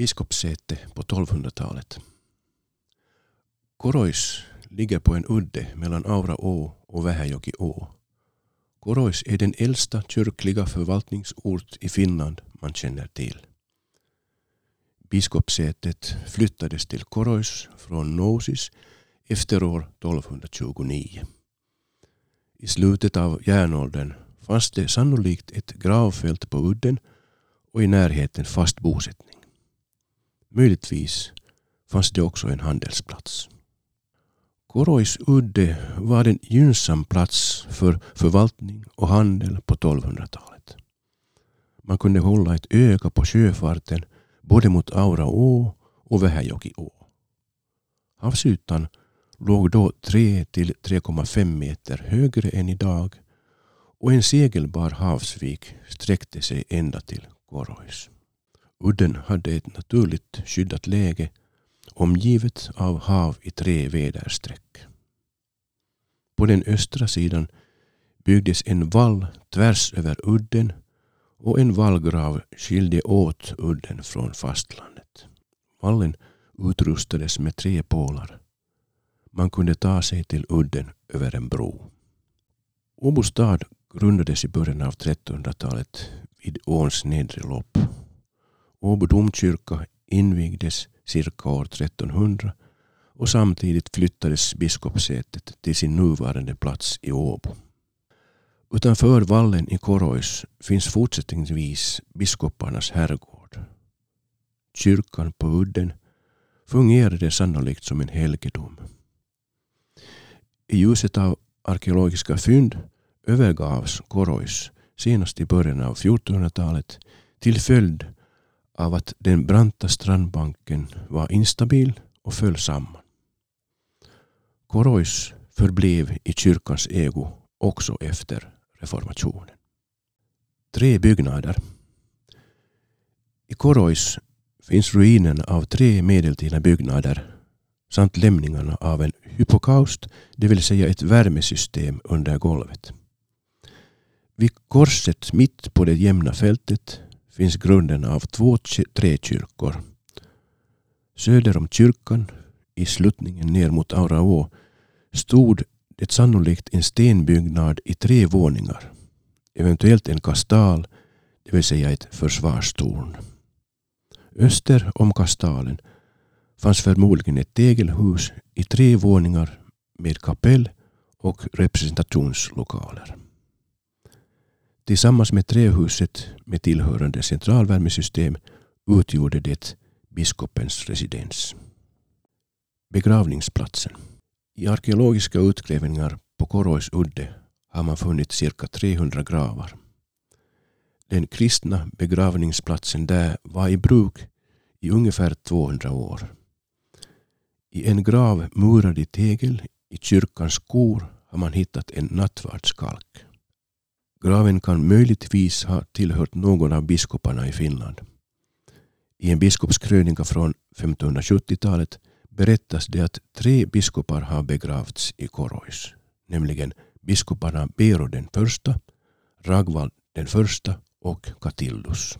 biskopssäte på 1200-talet. Korois ligger på en udde mellan Auraå och Vähäjoki-å. Korois är den äldsta kyrkliga förvaltningsort i Finland man känner till. Biskopssätet flyttades till Korois från Nousis efter år 1229. I slutet av järnåldern fanns det sannolikt ett gravfält på udden och i närheten fast bosättning. Möjligtvis fanns det också en handelsplats. Korois udde var en gynnsam plats för förvaltning och handel på 1200-talet. Man kunde hålla ett öga på sjöfarten både mot Auraå och Vähäjokiå. Havsytan låg då 3 till 3,5 meter högre än idag och en segelbar havsvik sträckte sig ända till Korois. Udden hade ett naturligt skyddat läge omgivet av hav i tre väderstreck. På den östra sidan byggdes en vall tvärs över udden och en vallgrav skilde åt udden från fastlandet. Vallen utrustades med tre pålar. Man kunde ta sig till udden över en bro. Åbo stad grundades i början av 1300-talet vid åns nedre lopp. Åbo domkyrka invigdes cirka år 1300 och samtidigt flyttades biskopssätet till sin nuvarande plats i Åbo. Utanför vallen i Korois finns fortsättningsvis biskoparnas herrgård. Kyrkan på udden fungerade sannolikt som en helgedom. I ljuset av arkeologiska fynd övergavs Korois senast i början av 1400-talet till följd av att den branta strandbanken var instabil och föll samman. Korois förblev i kyrkans ägo också efter reformationen. Tre byggnader. I Korois finns ruinen av tre medeltida byggnader samt lämningarna av en hypokaust, det vill säga ett värmesystem under golvet. Vid korset mitt på det jämna fältet finns grunden av två träkyrkor. Söder om kyrkan, i sluttningen ner mot Auraå, stod det sannolikt en stenbyggnad i tre våningar. Eventuellt en kastal, det vill säga ett försvarstorn. Öster om kastalen fanns förmodligen ett tegelhus i tre våningar med kapell och representationslokaler. Tillsammans med trähuset med tillhörande centralvärmesystem utgjorde det biskopens residens. Begravningsplatsen. I arkeologiska utgrävningar på Korois udde har man funnit cirka 300 gravar. Den kristna begravningsplatsen där var i bruk i ungefär 200 år. I en grav murad i tegel i kyrkans kor har man hittat en nattvardskalk. Graven kan möjligtvis ha tillhört någon av biskoparna i Finland. I en biskopskrönika från 1570-talet berättas det att tre biskopar har begravts i Korois, nämligen biskoparna Bero den första, Ragvald den första och Katildus.